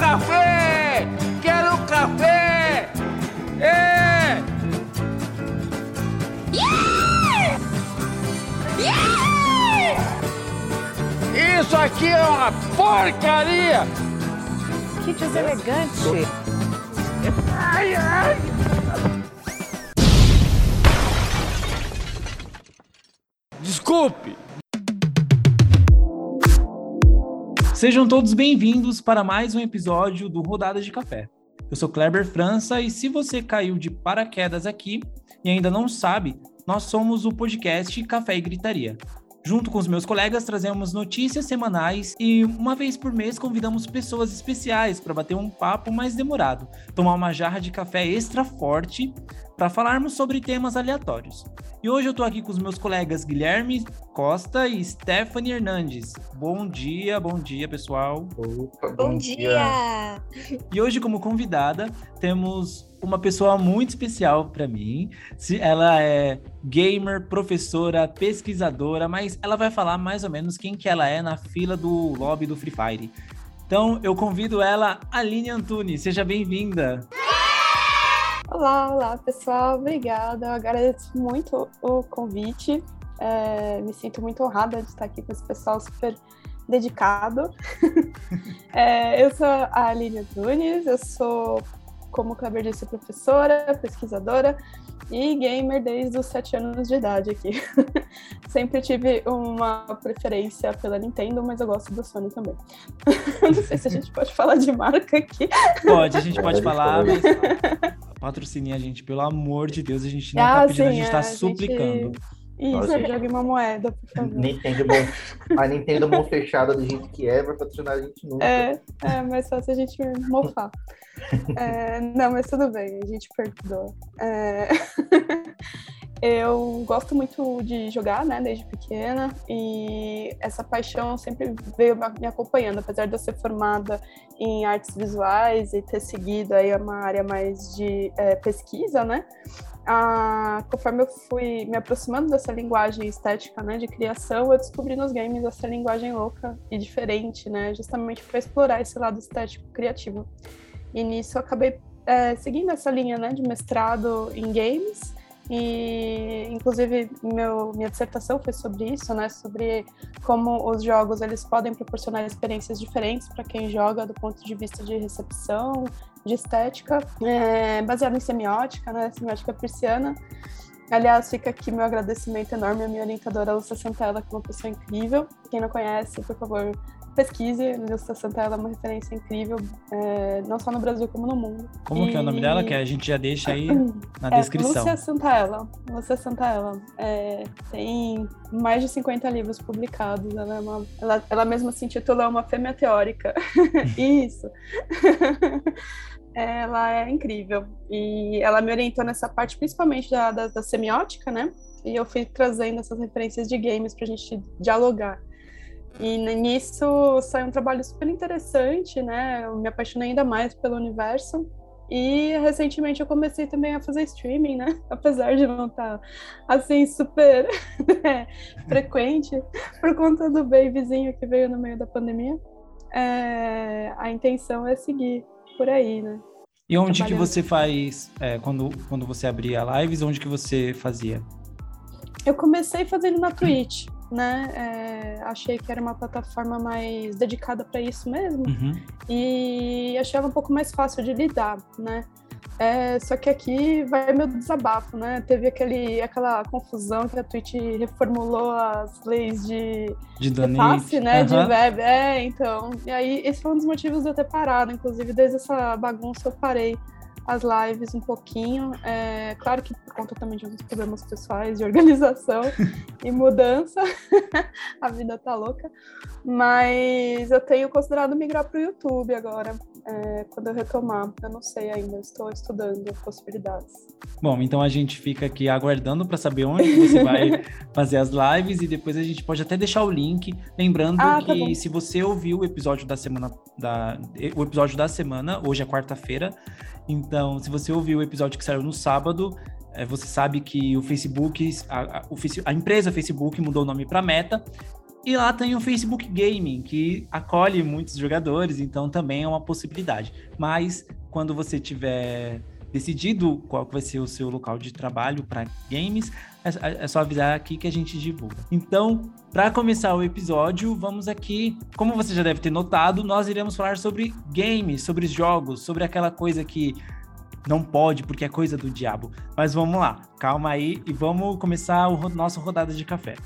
café! Quero café! É! Yeah! Yeah! Isso aqui é uma porcaria! Que deselegante! Ai, ai! Desculpe! Sejam todos bem-vindos para mais um episódio do Rodada de Café. Eu sou Kleber França e se você caiu de paraquedas aqui e ainda não sabe, nós somos o podcast Café e Gritaria. Junto com os meus colegas, trazemos notícias semanais e uma vez por mês convidamos pessoas especiais para bater um papo mais demorado, tomar uma jarra de café extra forte para falarmos sobre temas aleatórios. E hoje eu estou aqui com os meus colegas Guilherme Costa e Stephanie Hernandes. Bom dia, bom dia, pessoal. Opa, bom, bom dia. dia! E hoje, como convidada, temos uma pessoa muito especial para mim. Ela é gamer, professora, pesquisadora, mas ela vai falar mais ou menos quem que ela é na fila do lobby do Free Fire. Então, eu convido ela, Aline Antunes. Seja bem-vinda. Olá, olá, pessoal. Obrigada. Eu agradeço muito o convite. É, me sinto muito honrada de estar aqui com esse pessoal super dedicado. é, eu sou a Aline Antunes, eu sou como o Kleber disse, professora, pesquisadora e gamer desde os sete anos de idade aqui. Sempre tive uma preferência pela Nintendo, mas eu gosto do Sony também. Não sei se a gente pode falar de marca aqui. Pode, a gente pode falar, mas patrocine a gente, pelo amor de Deus, a gente não tá ah, tá pedindo, sim, a gente tá é, suplicando. Gente isso, Nossa, jogue uma moeda, por favor. Nintendo mão, a Nintendo mão fechada do jeito que é, vai patrocinar a gente nunca. É, é mais fácil a gente mofar. é, não, mas tudo bem, a gente perdoa. É... eu gosto muito de jogar, né, desde pequena, e essa paixão sempre veio me acompanhando, apesar de eu ser formada em artes visuais e ter seguido aí uma área mais de é, pesquisa, né, ah, conforme eu fui me aproximando dessa linguagem estética, né, de criação, eu descobri nos games essa linguagem louca e diferente, né, justamente para explorar esse lado estético criativo. E nisso eu acabei é, seguindo essa linha, né, de mestrado em games e inclusive meu, minha dissertação foi sobre isso, né, sobre como os jogos eles podem proporcionar experiências diferentes para quem joga do ponto de vista de recepção, de estética, é, baseado em semiótica, né, semiótica persiana. Aliás, fica aqui meu agradecimento enorme à minha orientadora Lúcia Santella, que é uma pessoa incrível. Quem não conhece, por favor, pesquise. Lúcia Santella é uma referência incrível, é, não só no Brasil, como no mundo. Como e... que é o nome dela? Que a gente já deixa aí na é, descrição. Lúcia Santella. Lúcia Santella. É, tem mais de 50 livros publicados. Ela, é uma, ela, ela mesma se intitula Uma Fêmea Teórica. Isso. ela é incrível. E ela me orientou nessa parte, principalmente da, da, da semiótica, né? E eu fui trazendo essas referências de games para a gente dialogar. E nisso saiu um trabalho super interessante, né? Eu me apaixonei ainda mais pelo universo. E recentemente eu comecei também a fazer streaming, né? Apesar de não estar tá, assim super né, frequente por conta do babyzinho que veio no meio da pandemia. É, a intenção é seguir por aí, né? E onde que você faz, é, quando, quando você abria lives, onde que você fazia? Eu comecei fazendo na Twitch né? É, achei que era uma plataforma mais dedicada para isso mesmo uhum. e achei ela um pouco mais fácil de lidar, né? É, só que aqui vai meu desabafo, né? Teve aquele, aquela confusão que a Twitch reformulou as leis de, de passe, né? Uhum. De web. É, então. E aí, esse foi um dos motivos de eu ter parado. Inclusive, desde essa bagunça eu parei as lives um pouquinho. É, claro que por conta também de alguns problemas pessoais de organização e mudança, a vida tá louca. Mas eu tenho considerado migrar para o YouTube agora, é, quando eu retomar. Eu não sei ainda, estou estudando possibilidades. Bom, então a gente fica aqui aguardando para saber onde você vai fazer as lives e depois a gente pode até deixar o link. Lembrando ah, tá que bom. se você ouviu o episódio da semana, da, o episódio da semana, hoje é quarta-feira, então, se você ouviu o episódio que saiu no sábado, é, você sabe que o Facebook, a, a, a empresa Facebook mudou o nome para Meta E lá tem o Facebook Gaming, que acolhe muitos jogadores, então também é uma possibilidade. Mas quando você tiver decidido qual vai ser o seu local de trabalho para games, é, é só avisar aqui que a gente divulga. Então, para começar o episódio, vamos aqui. Como você já deve ter notado, nós iremos falar sobre games, sobre jogos, sobre aquela coisa que não pode porque é coisa do diabo. Mas vamos lá, calma aí e vamos começar o nosso rodada de café.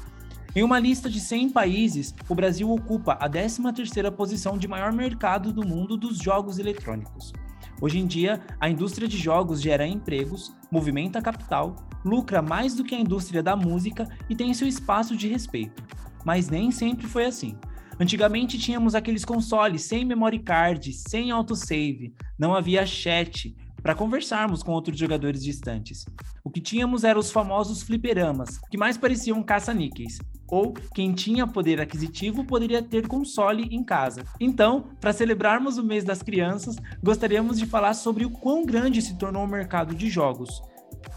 Em uma lista de 100 países, o Brasil ocupa a 13ª posição de maior mercado do mundo dos jogos eletrônicos. Hoje em dia, a indústria de jogos gera empregos, movimenta capital, lucra mais do que a indústria da música e tem seu espaço de respeito. Mas nem sempre foi assim. Antigamente tínhamos aqueles consoles sem memory card, sem autosave, não havia chat, para conversarmos com outros jogadores distantes. O que tínhamos eram os famosos fliperamas, que mais pareciam caça-níqueis, ou quem tinha poder aquisitivo poderia ter console em casa. Então, para celebrarmos o mês das crianças, gostaríamos de falar sobre o quão grande se tornou o mercado de jogos.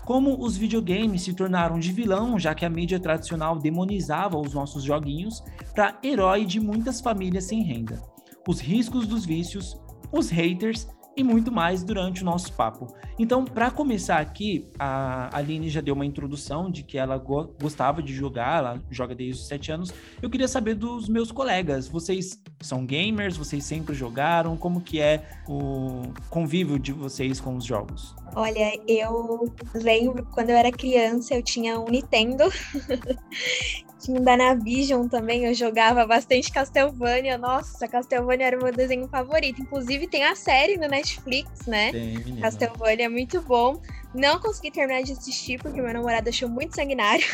Como os videogames se tornaram de vilão, já que a mídia tradicional demonizava os nossos joguinhos, para herói de muitas famílias sem renda. Os riscos dos vícios, os haters e muito mais durante o nosso papo. Então, para começar aqui, a Aline já deu uma introdução de que ela go gostava de jogar, ela joga desde os sete anos. Eu queria saber dos meus colegas, vocês são gamers, vocês sempre jogaram, como que é o convívio de vocês com os jogos? Olha, eu lembro quando eu era criança, eu tinha um Nintendo tinha um Danavision também, eu jogava bastante Castlevania. Nossa, Castlevania era o meu desenho favorito. Inclusive tem a série no Netflix, né? Tem, menina. Castlevania é muito bom. Não consegui terminar de assistir porque meu namorado achou muito sanguinário.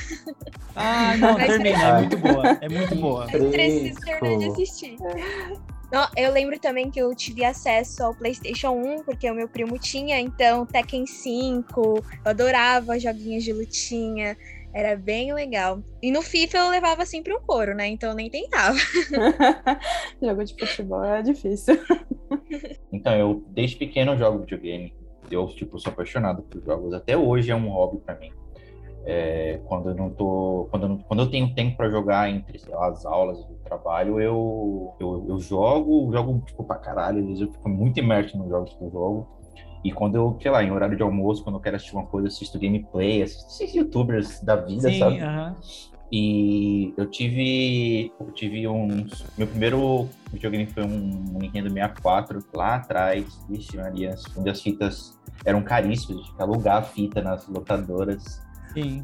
Ah, não, termina, é muito boa, é muito boa. Eu preciso terminar de assistir. Não, eu lembro também que eu tive acesso ao PlayStation 1, porque o meu primo tinha, então Tekken 5, eu adorava joguinhos de lutinha. Era bem legal. E no FIFA eu levava sempre um couro, né? Então eu nem tentava. Jogo de futebol é difícil. Então, eu desde pequeno jogo videogame. Eu, tipo, sou apaixonado por jogos. Até hoje é um hobby para mim. É, quando eu não tô. Quando eu, não, quando eu tenho tempo para jogar entre lá, as aulas do trabalho, eu, eu, eu jogo, jogo tipo pra caralho. Às vezes eu fico muito imerso nos jogos que eu jogo. E quando eu, sei lá, em horário de almoço, quando eu quero assistir uma coisa, assisto gameplay, assisto esses youtubers da vida, Sim, sabe? aham. E eu tive. Eu tive um. Meu primeiro videogame foi um Nintendo 64 lá atrás. Vixe, Maria, onde as fitas eram caríssimas, de alugar a fita nas locadoras. Sim.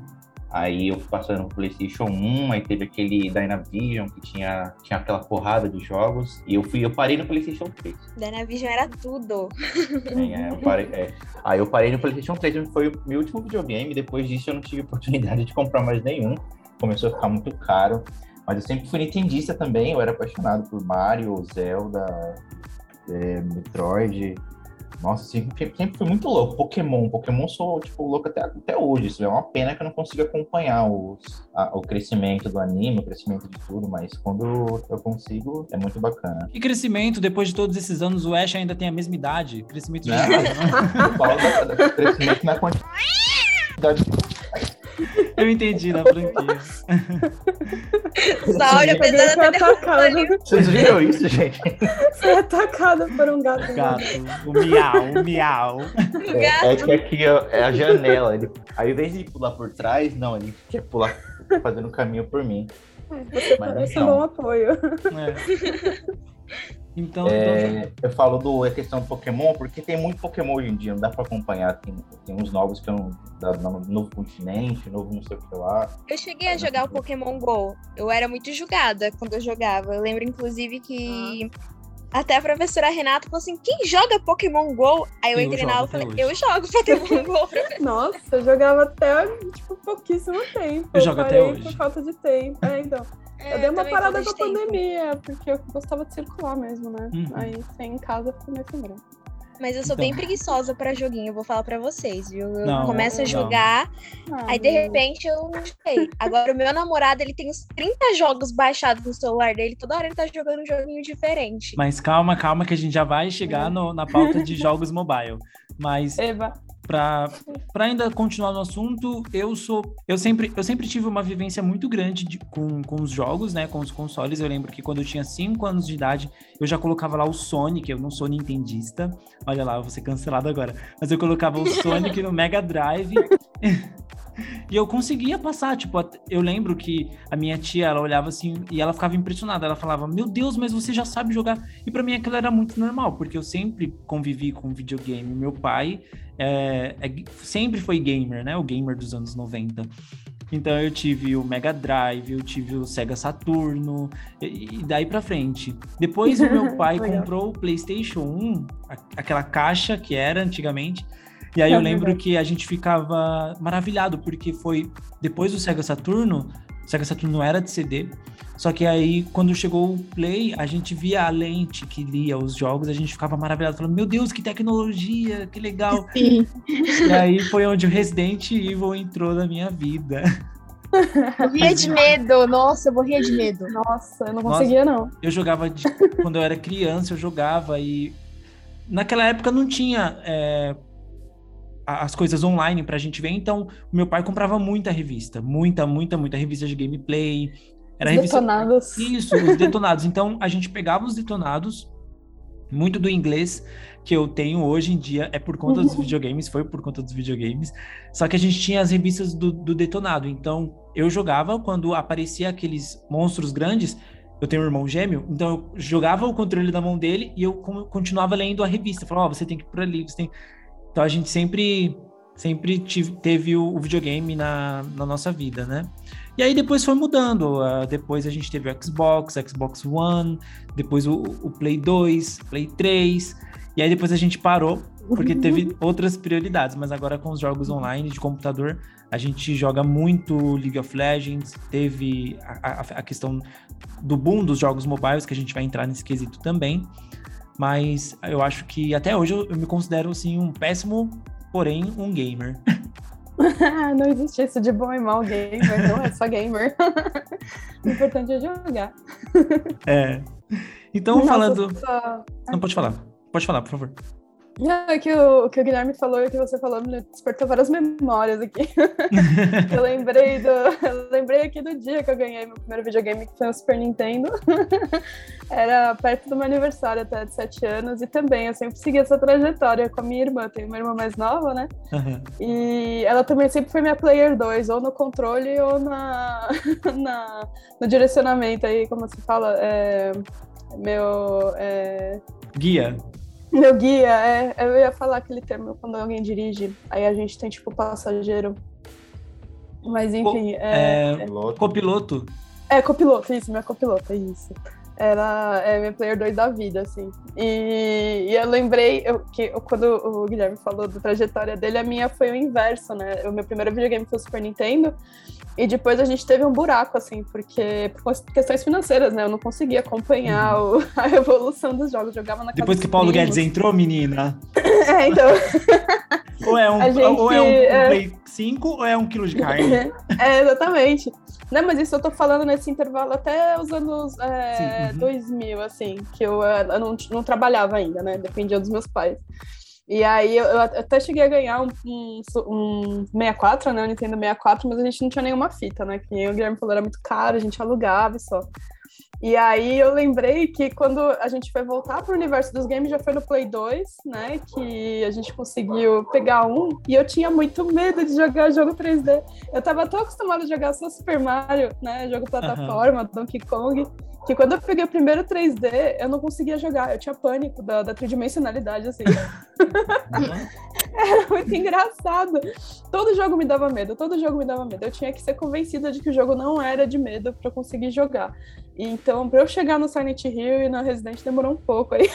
Aí eu fui passando pro PlayStation 1, aí teve aquele Dynavision que tinha, tinha aquela porrada de jogos. E eu fui, eu parei no PlayStation 3. Dynavision era tudo. É, é, eu parei, é. Aí eu parei no PlayStation 3, foi o meu último videogame. Depois disso eu não tive oportunidade de comprar mais nenhum. Começou a ficar muito caro. Mas eu sempre fui nintendista também, eu era apaixonado por Mario, Zelda, é, Metroid. Nossa, sempre, sempre fui muito louco. Pokémon, Pokémon sou, tipo, louco até, até hoje. Isso é uma pena que eu não consigo acompanhar os, a- o crescimento do anime, o crescimento de tudo, mas quando eu consigo, é muito bacana. E crescimento, depois de todos esses anos, o Ash ainda tem a mesma idade. Crescimento de idade, da- da- crescimento na quantidade. Eu entendi na franquia. Saúde, apesar foi atacado, Vocês viram isso, gente? foi atacado por um gato. Gato, o miau, o miau. É, é que aqui ó, é a janela. Ele, ao invés de pular por trás, não, ele quer pular fazendo o caminho por mim. Você Mas parece não. um bom apoio. É. Então, então, É, eu falo do a questão do Pokémon, porque tem muito Pokémon hoje em dia, não dá pra acompanhar. Tem, tem uns novos que eu não. Da, no novo continente, novo não sei o que lá. Eu cheguei a jogar o Pokémon GO. Eu era muito julgada quando eu jogava. Eu lembro, inclusive, que até a professora Renata falou assim: quem joga Pokémon GO? Aí eu, Eu entrei na aula e falei, hoje. eu jogo Pokémon GO. Nossa, eu jogava até, tipo, pouquíssimo tempo. Eu jogo até hoje. por falta de tempo. É, então. É, eu dei uma também parada com a tempo. pandemia, porque eu gostava de circular mesmo, né? Uhum. Aí, sem em casa, ficou meio sem graça. Mas eu sou Então. bem preguiçosa pra joguinho, eu vou falar pra vocês, viu? Eu Não, começo a não. jogar, Ah, aí de repente eu não sei. Agora o meu namorado, ele tem uns 30 jogos baixados no celular dele, toda hora ele tá jogando um joguinho diferente. Mas calma, calma, que a gente já vai chegar no- na pauta de jogos mobile. Mas Eva, Para ainda continuar no assunto, eu sou. Eu sempre, eu sempre tive uma vivência muito grande de, com, com os jogos, né? Com os consoles. Eu lembro que quando eu tinha 5 anos de idade, eu já colocava lá o Sonic. Eu não sou nintendista. Olha lá, eu vou ser cancelado agora. Mas eu colocava o Sonic no Mega Drive. E eu conseguia passar, tipo, eu lembro que a minha tia, ela olhava assim e ela ficava impressionada. Ela falava: "Meu Deus, mas você já sabe jogar". E para mim aquilo era muito normal, porque eu sempre convivi com videogame. Meu pai é, é, sempre foi gamer, né? O gamer dos anos 90. Então eu tive o Mega Drive, eu tive o Sega Saturno e, daí para frente. Depois o meu pai comprou o PlayStation 1, aquela caixa que era antigamente. E aí é eu lembro verdade. que a gente ficava maravilhado, porque foi depois do Sega Saturno, o Sega Saturno não era de CD, só que aí quando chegou o Play, a gente via a lente que lia os jogos, a gente ficava maravilhado, falando, meu Deus, que tecnologia, que legal. Sim. E aí foi onde o Resident Evil entrou na minha vida. Morria de medo, nossa, eu morria de medo. Nossa, eu não conseguia, nossa, não. Eu jogava, de, quando eu era criança, eu jogava e naquela época não tinha é, as coisas online pra gente ver. Então, o meu pai comprava muita revista, muita, muita, muita revista de gameplay. Era os revista... detonados. Isso, os detonados. Então, a gente pegava os detonados, muito do inglês que eu tenho hoje em dia é por conta dos videogames, foi por conta dos videogames. Só que a gente tinha as revistas do, do detonado. Então, eu jogava quando aparecia aqueles monstros grandes. Eu tenho um irmão gêmeo, então eu jogava o controle da mão dele e eu continuava lendo a revista. Falava, ó, oh, você tem que ir por ali, você tem. Então a gente sempre sempre tive, teve o, o, videogame na, na nossa vida, né? E aí depois foi mudando. Uh, depois a gente teve o Xbox, Xbox One, depois o, o, Play 2, Play 3. E aí depois a gente parou, porque teve outras prioridades. Mas agora com os jogos online de computador, a gente joga muito League of Legends. Teve a, a, a questão do boom dos jogos mobiles, que a gente vai entrar nesse quesito também. Mas eu acho que até hoje eu, eu me considero assim um péssimo, porém um gamer. não existe isso de bom e mal gamer, não é só gamer. o importante é jogar. É. Então, Nossa, falando. Só... Não, pode falar. Pode falar, por favor. Não, é que o, o que o Guilherme falou e o que você falou me despertou várias memórias aqui. eu lembrei do. Eu lembrei aqui do dia que eu ganhei meu primeiro videogame, que foi o Super Nintendo. Era perto do meu aniversário, até de 7 anos, e também eu sempre segui essa trajetória com a minha irmã. Eu tenho uma irmã mais nova, né? Uhum. E ela também sempre foi minha player 2, ou no controle ou na, na, no direcionamento aí, como se fala. É, meu. É... Guia. Meu guia, é, eu ia falar aquele termo quando alguém dirige, aí a gente tem tipo passageiro. Mas enfim. Co é, é, copiloto. É, copiloto, isso, minha copiloto, é isso. Ela é minha player 2 da vida, assim. E, e eu lembrei eu, que quando o Guilherme falou da trajetória dele, a minha foi o inverso, né? O meu primeiro videogame foi o Super Nintendo. E depois a gente teve um buraco, assim, porque por questões financeiras, né? Eu não conseguia acompanhar uhum. o, a evolução dos jogos. Jogava na Depois que Paulo primos. Guedes entrou, menina. é, então. ou é um, gente, ou é um, é... Play 5 ou é um quilo de carne. é, exatamente. Não, mas isso eu tô falando nesse intervalo até os anos é, uhum. 2000, assim, que eu, eu não, não trabalhava ainda, né? Dependia dos meus pais. E aí eu, eu, até cheguei a ganhar um, um, um 64, né? O Nintendo 64, mas a gente não tinha nenhuma fita, né? Que o Guilherme falou, era muito caro, a gente alugava e só. E aí eu lembrei que quando a gente foi voltar para o universo dos games, já foi no Play 2, né? Que a gente conseguiu pegar um. E eu tinha muito medo de jogar jogo 3D. Eu tava tão acostumada a jogar só Super Mario, né? Jogo plataforma, uhum. Donkey Kong que quando eu peguei o primeiro 3D, eu não conseguia jogar. Eu tinha pânico da, da tridimensionalidade, assim. Era muito engraçado. Todo jogo me dava medo, todo jogo me dava medo. Eu tinha que ser convencida de que o jogo não era de medo para conseguir jogar. E, então, para eu chegar no Silent Hill e no Resident demorou um pouco aí.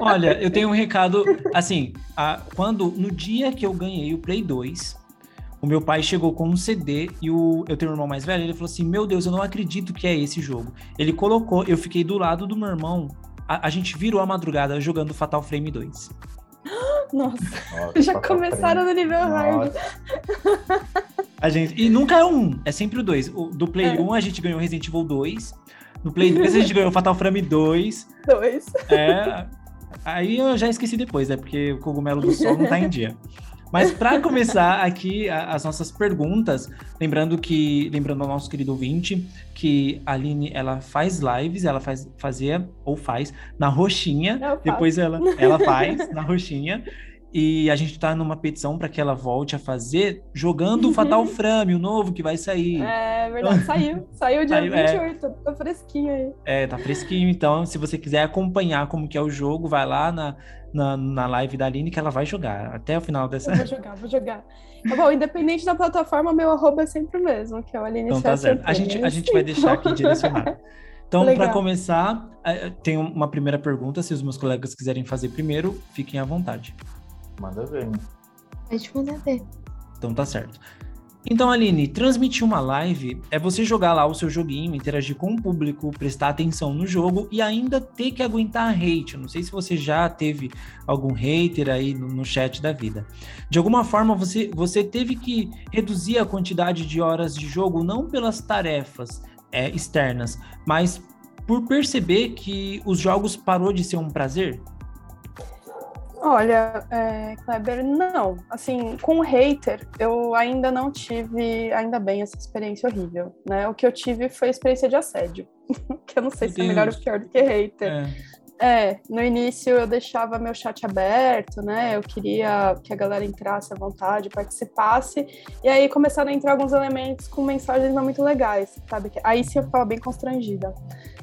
Olha, eu tenho um recado, assim, a, quando no dia que eu ganhei o Play 2, o meu pai chegou com um CD e o, eu tenho um irmão mais velho, ele falou assim: Meu Deus, eu não acredito que é esse jogo. Ele colocou, eu fiquei do lado do meu irmão, a, a gente virou a madrugada jogando Fatal Frame 2. Nossa, Nossa já começaram frame. no nível hard. A gente, e nunca é um, é sempre o 2. Do Play é. 1 a gente ganhou Resident Evil 2. No Play 2 a gente ganhou Fatal Frame 2. 2. É. Aí eu já esqueci depois, né? Porque o cogumelo do sol não tá em dia. Mas para começar aqui a, as nossas perguntas, lembrando que, lembrando ao nosso querido ouvinte, que a Aline, ela faz lives, ela faz, fazia ou faz na roxinha, depois ela, ela faz na roxinha, e a gente está numa petição para que ela volte a fazer jogando o Fatal Frame, o novo que vai sair. É verdade, saiu. Saiu dia saiu, 28, é, tá fresquinho aí. É, tá fresquinho. Então, se você quiser acompanhar como que é o jogo, vai lá na, na, na live da Aline que ela vai jogar até o final dessa. Eu vou jogar, vou jogar. Tá bom, independente da plataforma, meu arroba é sempre o mesmo, que é o Aline Então tá certo. A gente, a gente vai deixar aqui direcionado. Então, para começar, é, tem uma primeira pergunta. Se os meus colegas quiserem fazer primeiro, fiquem à vontade. Manda ver. Né? Pode mandar ver. Então tá certo. Então, Aline, transmitir uma live é você jogar lá o seu joguinho, interagir com o público, prestar atenção no jogo e ainda ter que aguentar hate. Eu não sei se você já teve algum hater aí no, no, chat da vida. De alguma forma, você, você teve que reduzir a quantidade de horas de jogo, não pelas tarefas é, externas, mas por perceber que os jogos parou de ser um prazer? Olha, é, Kleber, não. Assim, com hater, eu ainda não tive, ainda bem, essa experiência horrível, né? O que eu tive foi a experiência de assédio, que eu não sei Meu se Deus. é melhor ou pior do que hater. É. É, no início eu deixava meu chat aberto, né? Eu queria que a galera entrasse à vontade, participasse. E aí começaram a entrar alguns elementos com mensagens não muito legais, sabe? Aí sim eu ficava bem constrangida.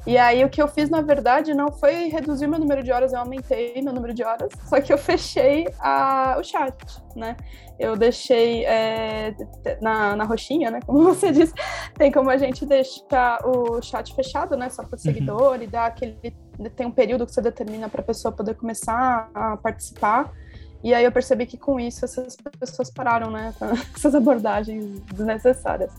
E aí o que eu fiz, na verdade, não foi reduzir meu número de horas, eu aumentei meu número de horas, só que eu fechei a, o chat, né? Eu deixei é, na, na roxinha, né? Como você disse, tem como a gente deixar o chat fechado, né? Só para o uhum. seguidor uhum. e dar aquele. Tem um período que você determina para a pessoa poder começar a participar. E aí eu percebi que com isso essas pessoas pararam, né? Essas abordagens desnecessárias.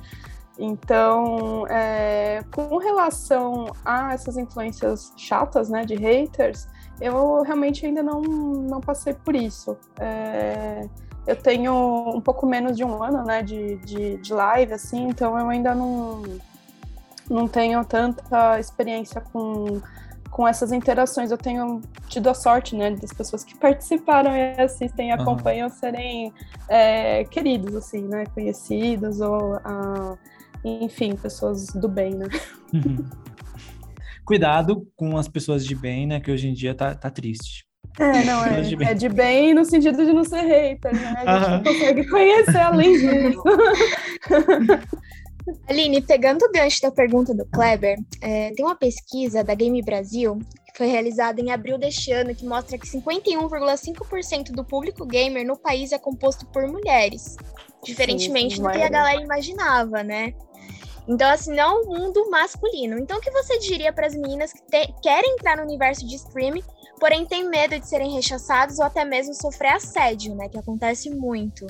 Então, é, com relação a essas influências chatas, né, de haters, eu realmente ainda não, não passei por isso. É, eu tenho um pouco menos de um ano, né, de, de, de, live, assim, então eu ainda não, não tenho tanta experiência com, com essas interações. Eu tenho tido a sorte, né, das pessoas que participaram e assistem e acompanham uhum. serem é, queridos, assim, né, conhecidos ou... a enfim, pessoas do bem, né? Uhum. Cuidado com as pessoas de bem, né? Que hoje em dia tá, tá triste. É, não, é, de é de bem no sentido de não ser hater, né? A gente uhum. não consegue conhecer além disso. Aline, pegando o gancho da pergunta do Kleber, é, tem uma pesquisa da Game Brasil que foi realizada em abril deste ano que mostra que 51,5% do público gamer no país é composto por mulheres, diferentemente Sim, do que a galera imaginava, né? Então, assim, não é um mundo masculino. Então, o que você diria para as meninas que te, querem entrar no universo de streaming, porém têm medo de serem rechaçadas ou até mesmo sofrer assédio, né? Que acontece muito.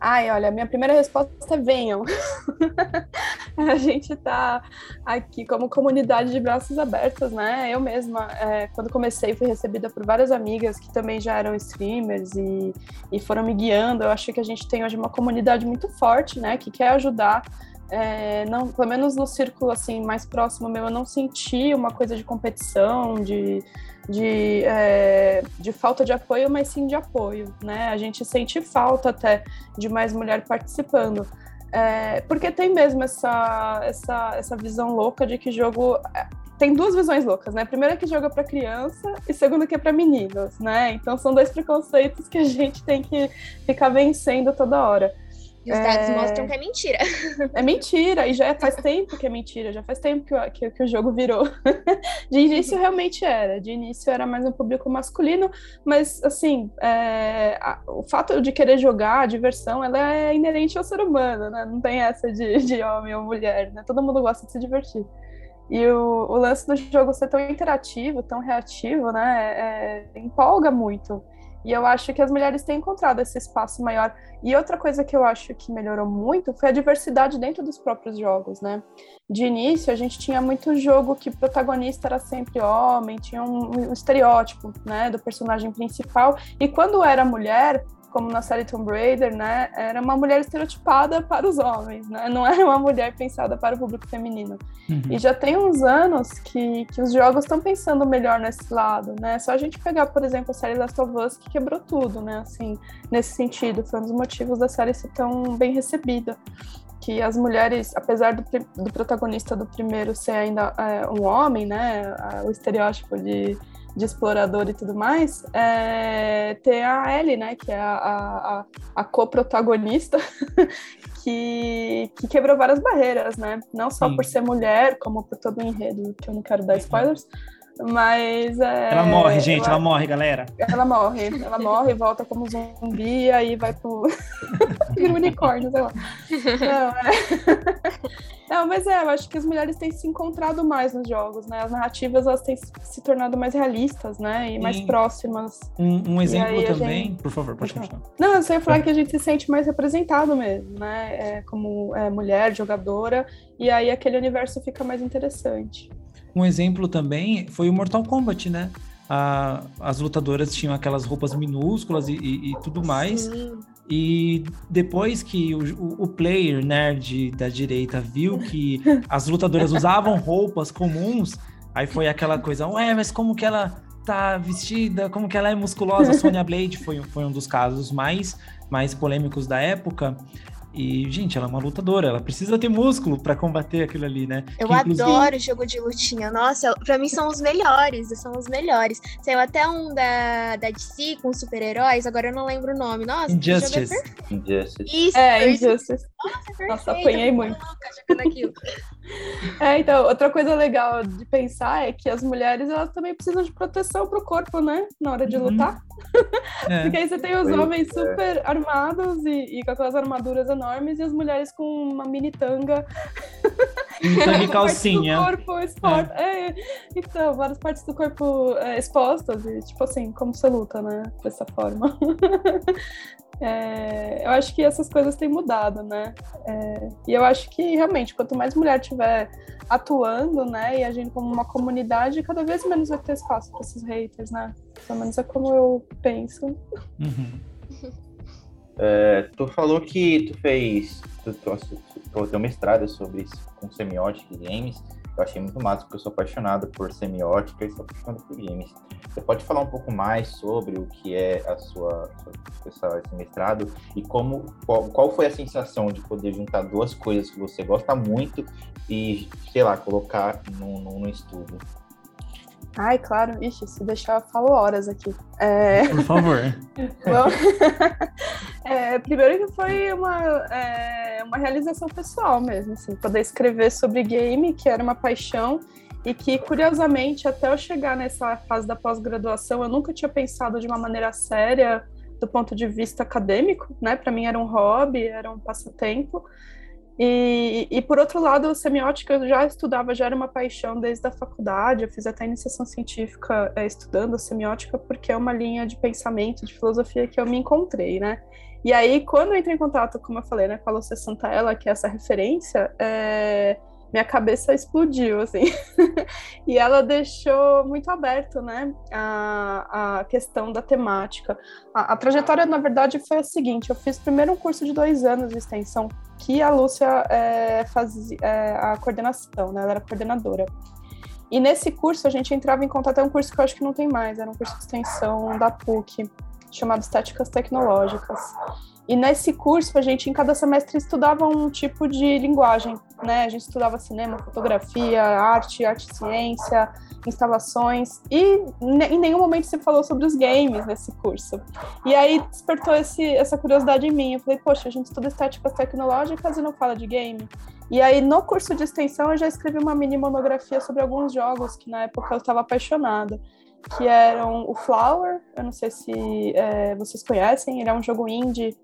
Ai, olha, minha primeira resposta é venham. a gente está aqui como comunidade de braços abertos, né? Eu mesma, é, quando comecei, fui recebida por várias amigas que também já eram streamers e, e foram me guiando. Eu acho que a gente tem hoje uma comunidade muito forte, né? Que quer ajudar é, não, pelo menos no círculo assim mais próximo meu, eu não senti uma coisa de competição, de, de, é, de falta de apoio, mas sim de apoio, né? A gente sente falta até de mais mulher participando. É, porque tem mesmo essa, essa, essa visão louca de que jogo. É, tem duas visões loucas, né? Primeiro é que joga para criança e segundo que é para meninos, né? Então são dois preconceitos que a gente tem que ficar vencendo toda hora. E os dados é... mostram que é mentira. É mentira, e já é, faz tempo que é mentira, já faz tempo que o, que, que o jogo virou. De início realmente era, de início era mais um público masculino, mas assim, é, a, o fato de querer jogar, a diversão, ela é inerente ao ser humano, né? Não tem essa de, de homem ou mulher, né? Todo mundo gosta de se divertir. E o, o lance do jogo ser tão interativo, tão reativo, né? É, empolga muito. E eu acho que as mulheres têm encontrado esse espaço maior. E outra coisa que eu acho que melhorou muito foi a diversidade dentro dos próprios jogos, né? De início, a gente tinha muito jogo que o protagonista era sempre homem, tinha um, um estereótipo, né, do personagem principal. E quando era mulher, como na série Tomb Raider, né, era uma mulher estereotipada para os homens, né, não era uma mulher pensada para o público feminino. Uhum. E já tem uns anos que, que os jogos estão pensando melhor nesse lado, né, só a gente pegar, por exemplo, a série Last of Us, que quebrou tudo, né, assim, nesse sentido, foi um dos motivos da série ser tão bem recebida que as mulheres, apesar do, do protagonista do primeiro ser ainda é, um homem, né, o estereótipo de de explorador e tudo mais, é, tem a Ellie, né, que é a, a, a co-protagonista, que, que quebrou várias barreiras, né? Não só Sim. por ser mulher, como por todo o enredo, que eu não quero dar uhum. spoilers, mas. É, ela morre, gente, ela, ela, morre, galera. Ela morre, ela morre, volta como zumbi, e aí vai pro. Vira unicórnio, sei lá. Não, é... Não, mas é, eu acho que as mulheres têm se encontrado mais nos jogos, né? As narrativas elas têm se tornado mais realistas, né? E mais próximas. Um, um exemplo também, gente... por favor, pode continuar. Não, eu só ia falar que a gente se sente mais representado mesmo, né? É, como é, mulher, jogadora, e aí aquele universo fica mais interessante. Um exemplo também foi o Mortal Kombat, né? A, as lutadoras tinham aquelas roupas minúsculas e, e, e tudo mais. Sim. E depois que o, o, player nerd da direita viu que as lutadoras usavam roupas comuns, aí foi aquela coisa, ué, mas como que ela tá vestida, como que ela é musculosa? Sonya Blade foi, foi um dos casos mais, mais polêmicos da época. E, gente, ela é uma lutadora, ela precisa ter músculo para combater aquilo ali, né? Eu que, inclusive... adoro jogo de lutinha. Nossa, para mim são os melhores, são os melhores. Saiu até um da, da DC com super-heróis, agora eu não lembro o nome. Nossa, Injustice. É Injustice. Isso, é, Injustice. Nossa, Nossa, apanhei muito. é, então, outra coisa legal de pensar é que as mulheres, elas também precisam de proteção pro corpo, né? Na hora de uhum. lutar. É. Porque aí você tem os homens super armados e, e com aquelas armaduras enormes e as mulheres com uma mini tanga. Tanga e calcinha. corpo exposto. É. é. Então, várias partes do corpo é, expostas. E, tipo assim, como você luta, né? Dessa forma. É, eu acho que essas coisas têm mudado, né? É, e eu acho que realmente, quanto mais mulher tiver atuando, né, e agindo como uma comunidade, cada vez menos vai ter espaço para esses haters, né? Pelo menos é como eu penso. Uhum. É, tu falou que tu fez, tu, tu, tu, tu mestrado sobre isso com semiótica e games. Eu achei muito massa, porque eu sou apaixonado por semiótica e sou apaixonado por games. Você pode falar um pouco mais sobre o que é a sua, sua esse mestrado e como qual, qual, foi a sensação de poder juntar duas coisas que você gosta muito e, sei lá, colocar num, estudo? Ai, claro. Ixi, se deixar, eu falo horas aqui. É... Por favor. é, primeiro que foi uma, é, uma realização pessoal mesmo, assim, poder escrever sobre game, que era uma paixão, e que, curiosamente, até eu chegar nessa fase da pós-graduação, eu nunca tinha pensado de uma maneira séria do ponto de vista acadêmico, né? Para mim era um hobby, era um passatempo. E, e, por outro lado, semiótica eu já estudava, já era uma paixão desde a faculdade. Eu fiz até iniciação científica é, estudando semiótica, porque é uma linha de pensamento, de filosofia que eu me encontrei, né? E aí, quando eu entrei em contato, como eu falei, né, com a Lúcia Santaella, que é essa referência, é, minha cabeça explodiu, assim. e ela deixou muito aberto, né, a, a questão da temática. A, a, trajetória, na verdade, foi a seguinte: eu fiz primeiro um curso de dois anos de extensão, que a Lúcia é, fazia é, a coordenação, né, ela era coordenadora. E nesse curso a gente entrava em contato, é um curso que eu acho que não tem mais, era um curso de extensão da PUC, chamado Estéticas Tecnológicas. E nesse curso, a gente, em cada semestre, estudava um tipo de linguagem, né? A gente estudava cinema, fotografia, arte, arte ciência, instalações, e em nenhum momento se falou sobre os games nesse curso. E aí despertou esse, essa curiosidade em mim. Eu falei, poxa, a gente estuda estéticas tecnológicas e não fala de game. E aí, no curso de extensão, eu já escrevi uma mini monografia sobre alguns jogos que na época eu estava apaixonada que eram o Flower, eu não sei se é, vocês conhecem, ele é um jogo indie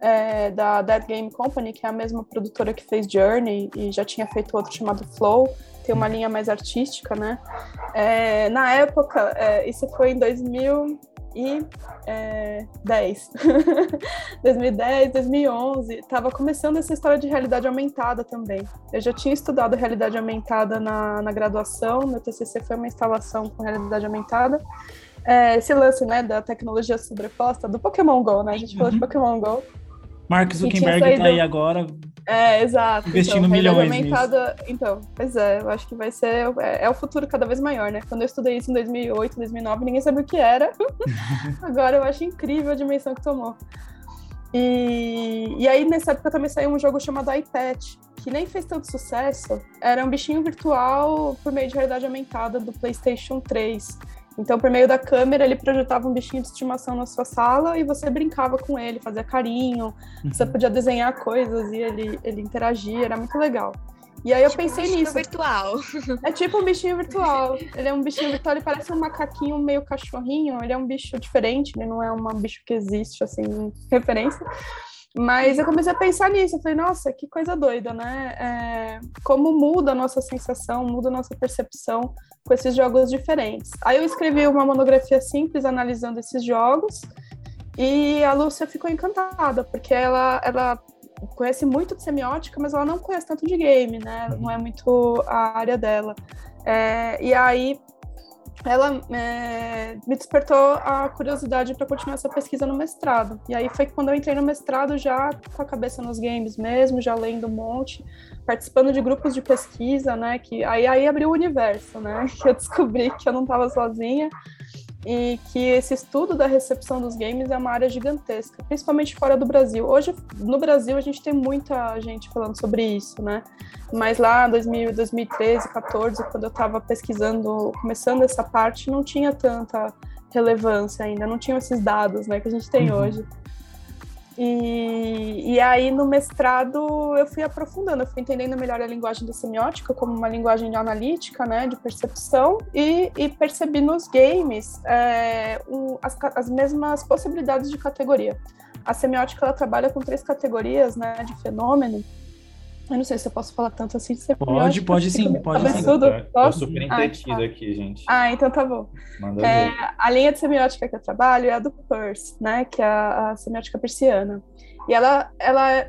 é, da Dead Game Company, que é a mesma produtora que fez Journey e já tinha feito outro chamado Flow, tem uma linha mais artística, né? É, na época, é, isso foi em 2000 2010. 2010, 2011, estava começando essa história de realidade aumentada também. Eu já tinha estudado realidade aumentada na, na graduação, meu TCC foi uma instalação com realidade aumentada, é, esse lance, né, da tecnologia sobreposta do Pokémon GO, né? A gente falou de Uhum. Pokémon GO. Mark Zuckerberg tinha tá aí saído- agora. É, exato. Investindo então, milhões nisso. Então, pois é, eu acho que vai ser. É, é o futuro cada vez maior, né? Quando eu estudei isso em 2008, 2009, ninguém sabia o que era. Agora eu acho incrível a dimensão que tomou. E, e aí, nessa época, também saiu um jogo chamado iPad, que nem fez tanto sucesso. Era um bichinho virtual por meio de realidade aumentada do PlayStation 3. Então, por meio da câmera, ele projetava um bichinho de estimação na sua sala e você brincava com ele, fazia carinho, você Uhum. podia desenhar coisas e ele, ele interagia, era muito legal. E aí eu pensei Bichinho nisso. virtual. É tipo um bichinho virtual. Ele é um bichinho virtual, ele parece um macaquinho meio cachorrinho. Ele é um bicho diferente, ele não é um bicho que existe, assim, referência. Mas eu comecei a pensar nisso. Eu falei, nossa, que coisa doida, né? É, como muda a nossa sensação, muda a nossa percepção com esses jogos diferentes. Aí eu escrevi uma monografia simples analisando esses jogos. E a Lúcia ficou encantada, porque ela, ela conhece muito de semiótica, mas ela não conhece tanto de game, né? Não é muito a área dela. É, e aí ela é, me despertou a curiosidade para continuar essa pesquisa no mestrado. E aí foi quando eu entrei no mestrado já com a cabeça nos games mesmo, já lendo um monte, participando de grupos de pesquisa, né? Que aí, aí abriu o universo, né? Que eu descobri que eu não estava sozinha e que esse estudo da recepção dos games é uma área gigantesca, principalmente fora do Brasil. Hoje, no Brasil, a gente tem muita gente falando sobre isso, né? Mas lá em 2000, 2013, 14, quando eu estava pesquisando, começando essa parte, não tinha tanta relevância ainda, não tinham esses dados, né, que a gente tem Uhum. hoje. E, e aí, no mestrado, eu fui aprofundando, eu fui entendendo melhor a linguagem da semiótica como uma linguagem analítica, né, de percepção, e, e percebi nos games é, as, as mesmas possibilidades de categoria. A semiótica, ela trabalha com três categorias, né, de fenômeno. Eu não sei se eu posso falar tanto assim de Pode, pode sim, pode sim. cabeçudo. Tô Posso? super Ah, entretido tá. aqui, gente. Ah, então tá bom. Manda É, ver. a linha de semiótica que eu trabalho é a do Peirce, né, que é a, a semiótica persiana. E ela, ela,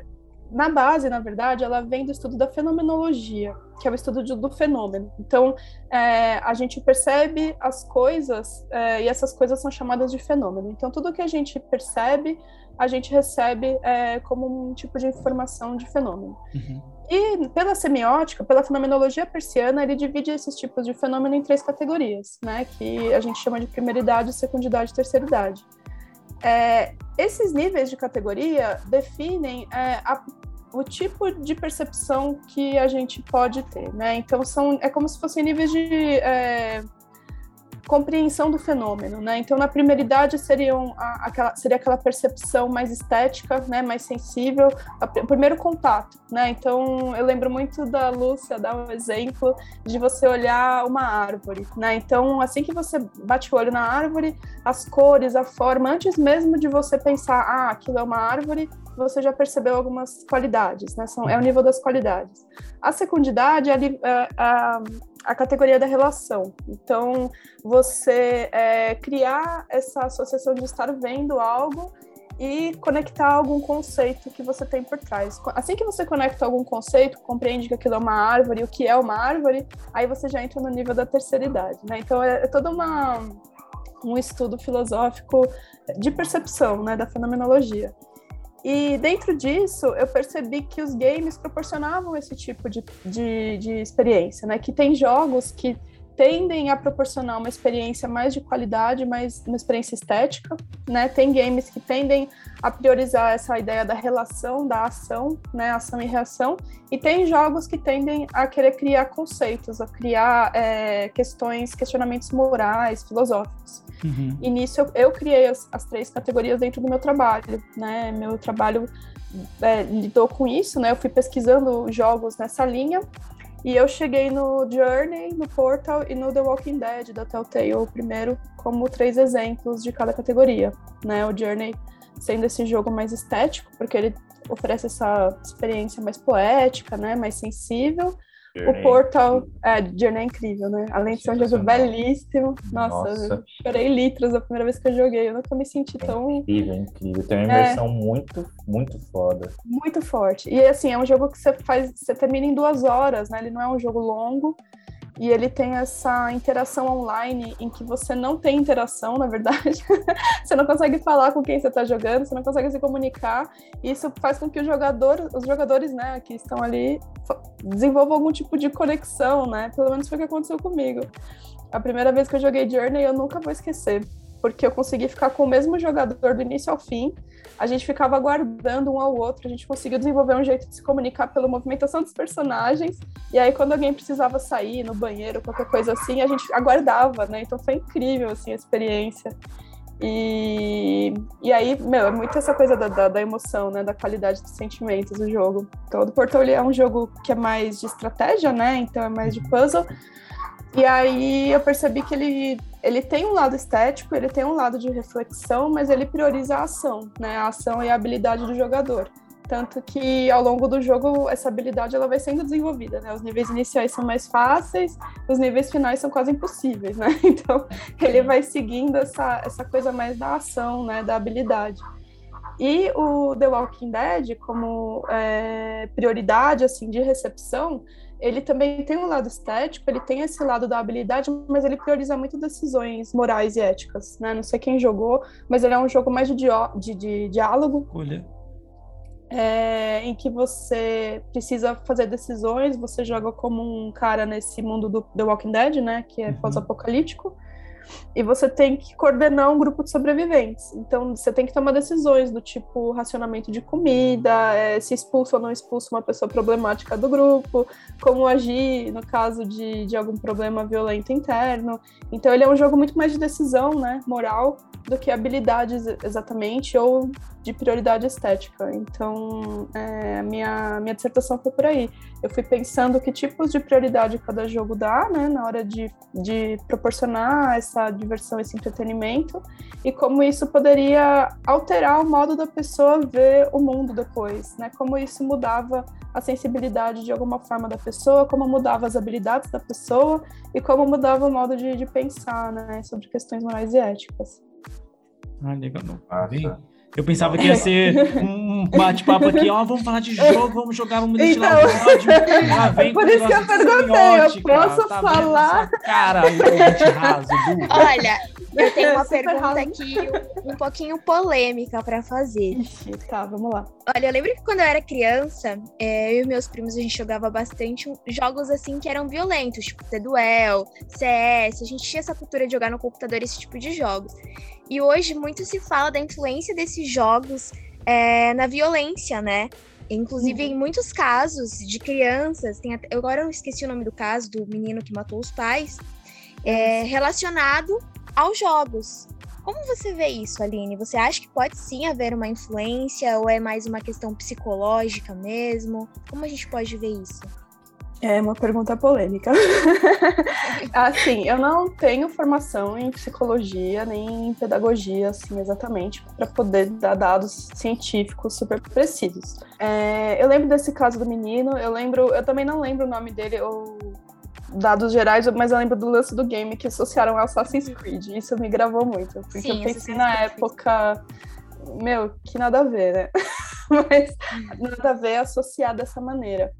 na base, na verdade, ela vem do estudo da fenomenologia, que é o estudo de- do fenômeno. Então, é, a gente percebe as coisas é, e essas coisas são chamadas de fenômeno. Então, tudo que a gente percebe, a gente recebe é, como um tipo de informação de fenômeno. Uhum. E pela semiótica, pela fenomenologia persiana, ele divide esses tipos de fenômeno em três categorias, né? Que a gente chama de primeiridade, secundidade e terceiridade. É, esses níveis de categoria definem é, a- o tipo de percepção que a gente pode ter, né? Então são é como se fossem níveis de é, compreensão do fenômeno, né? Então na primeiridade seriam a- aquela seria aquela percepção mais estética, né? Mais sensível, a- o primeiro contato, né? Então eu lembro muito da Lúcia dar um exemplo de você olhar uma árvore, né? Então assim que você bate o olho na árvore, as cores, a forma, antes mesmo de você pensar, ah, aquilo é uma árvore, você já percebeu algumas qualidades, né? São, é o nível das qualidades. A secundidade é a, é a, a categoria da relação. Então, você é, criar essa associação de estar vendo algo e conectar algum conceito que você tem por trás. Assim que você conecta algum conceito, compreende que aquilo é uma árvore, o que é uma árvore, aí você já entra no nível da terceira idade, né? Então é, é toda uma um estudo filosófico de percepção, né, da fenomenologia. E dentro disso, eu percebi que os games proporcionavam esse tipo de, de, de experiência, né? Que tem jogos que tendem a proporcionar uma experiência mais de qualidade, mais uma experiência estética, né? Tem games que tendem a priorizar essa ideia da relação, da ação, né? Ação e reação, e tem jogos que tendem a querer criar conceitos, a criar é, questões, questionamentos morais, filosóficos. Uhum. E nisso eu, eu criei as, as, três categorias dentro do meu trabalho, né? Meu trabalho é, lidou com isso, né? Eu fui pesquisando jogos nessa linha e eu cheguei no Journey, no Portal e no The Walking Dead da Telltale, o primeiro, como três exemplos de cada categoria, né? O Journey sendo esse jogo mais estético, porque ele oferece essa experiência mais poética, né? Mais sensível. O Portal, é, Journey é incrível, né? Além de ser um jogo belíssimo. Nossa, Nossa. eu chorei litros a primeira vez que eu joguei. Eu nunca me senti É tão incrível, incrível. Tem uma imersão muito, muito foda. muito forte. E assim, é um jogo que você faz, você termina em duas horas, né? Ele não é um jogo longo. E ele tem essa interação online em que você não tem interação, na verdade. você não consegue falar com quem você está jogando, você não consegue se comunicar. E isso faz com que o jogador, os jogadores, né, que estão ali, desenvolvam algum tipo de conexão, né? Pelo menos foi o que aconteceu comigo. A primeira vez que eu joguei Journey, eu nunca vou esquecer, porque eu consegui ficar com o mesmo jogador do início ao fim a gente ficava aguardando um ao outro, a gente conseguiu desenvolver um jeito de se comunicar pela movimentação dos personagens, e aí quando alguém precisava sair no banheiro, qualquer coisa assim, a gente aguardava, né? Então foi incrível, assim, a experiência. E, e aí, meu, é muito essa coisa da, da, da, emoção, né? Da qualidade dos sentimentos do jogo. Então, o Portal é um jogo que é mais de estratégia, né? Então é mais de puzzle. E aí eu percebi que ele, ele tem um lado estético, ele tem um lado de reflexão, mas ele prioriza a ação, né? A ação e a habilidade do jogador. Tanto que ao longo do jogo essa habilidade ela vai sendo desenvolvida, né? Os níveis iniciais são mais fáceis, os níveis finais são quase impossíveis, né? Então ele vai seguindo essa, essa coisa mais da ação, né? Da habilidade. E o The Walking Dead, como é, prioridade assim de recepção, ele também tem um lado estético, ele tem esse lado da habilidade, mas ele prioriza muito decisões morais e éticas, né? Não sei quem jogou, mas ele é um jogo mais de, de, de diálogo. Olha. É, em que você precisa fazer decisões, você joga como um cara nesse mundo do The Walking Dead, né? Que é uhum. pós-apocalíptico e você tem que coordenar um grupo de sobreviventes. Então, você tem que tomar decisões do tipo racionamento de comida, é, se expulsa ou não expulsa uma pessoa problemática do grupo, como agir no caso de, de algum problema violento interno. Então, ele é um jogo muito mais de decisão, né, moral, do que habilidades exatamente, ou de prioridade estética. Então, é, minha, minha dissertação foi por aí. Eu fui pensando que tipos de prioridade cada jogo dá, né, na hora de, de proporcionar essa diversão, esse entretenimento, e como isso poderia alterar o modo da pessoa ver o mundo depois, né, como isso mudava a sensibilidade de alguma forma da pessoa, como mudava as habilidades da pessoa e como mudava o modo de, de pensar, né, sobre questões morais e éticas. Ah, legal. Não. Eu pensava que ia ser um bate-papo aqui, ó, vamos falar de jogo, vamos jogar, vamos deixar então, o áudio. Lá vem Por isso que eu perguntei, eu posso tá falar? Cara, raso, Olha, eu tenho uma pergunta aqui um, pouquinho polêmica para fazer. Ixi, tá, vamos lá. Olha, eu lembro que quando eu era criança, é, eu e meus primos, a gente jogava bastante jogos assim que eram violentos, tipo The-Duel, CS, a gente tinha essa cultura de jogar no computador esse tipo de jogos. E hoje muito se fala da influência desses jogos é, na violência, né? Inclusive, uhum. em muitos casos de crianças, tem até, agora eu esqueci o nome do caso do menino que matou os pais, é, relacionado aos jogos. Como você vê isso, Aline? Você acha que pode sim haver uma influência ou é mais uma questão psicológica mesmo? Como a gente pode ver isso? É uma pergunta polêmica. assim, eu não tenho formação em psicologia nem em pedagogia, assim, exatamente, para poder dar dados científicos super precisos. É, eu lembro desse caso do menino, eu lembro, eu também não lembro o nome dele ou dados gerais, mas eu lembro do lance do game que associaram ao Assassin's Creed. Isso me gravou muito, porque Sim, eu pensei na época, meu, que nada a ver, né? mas nada a ver associar dessa maneira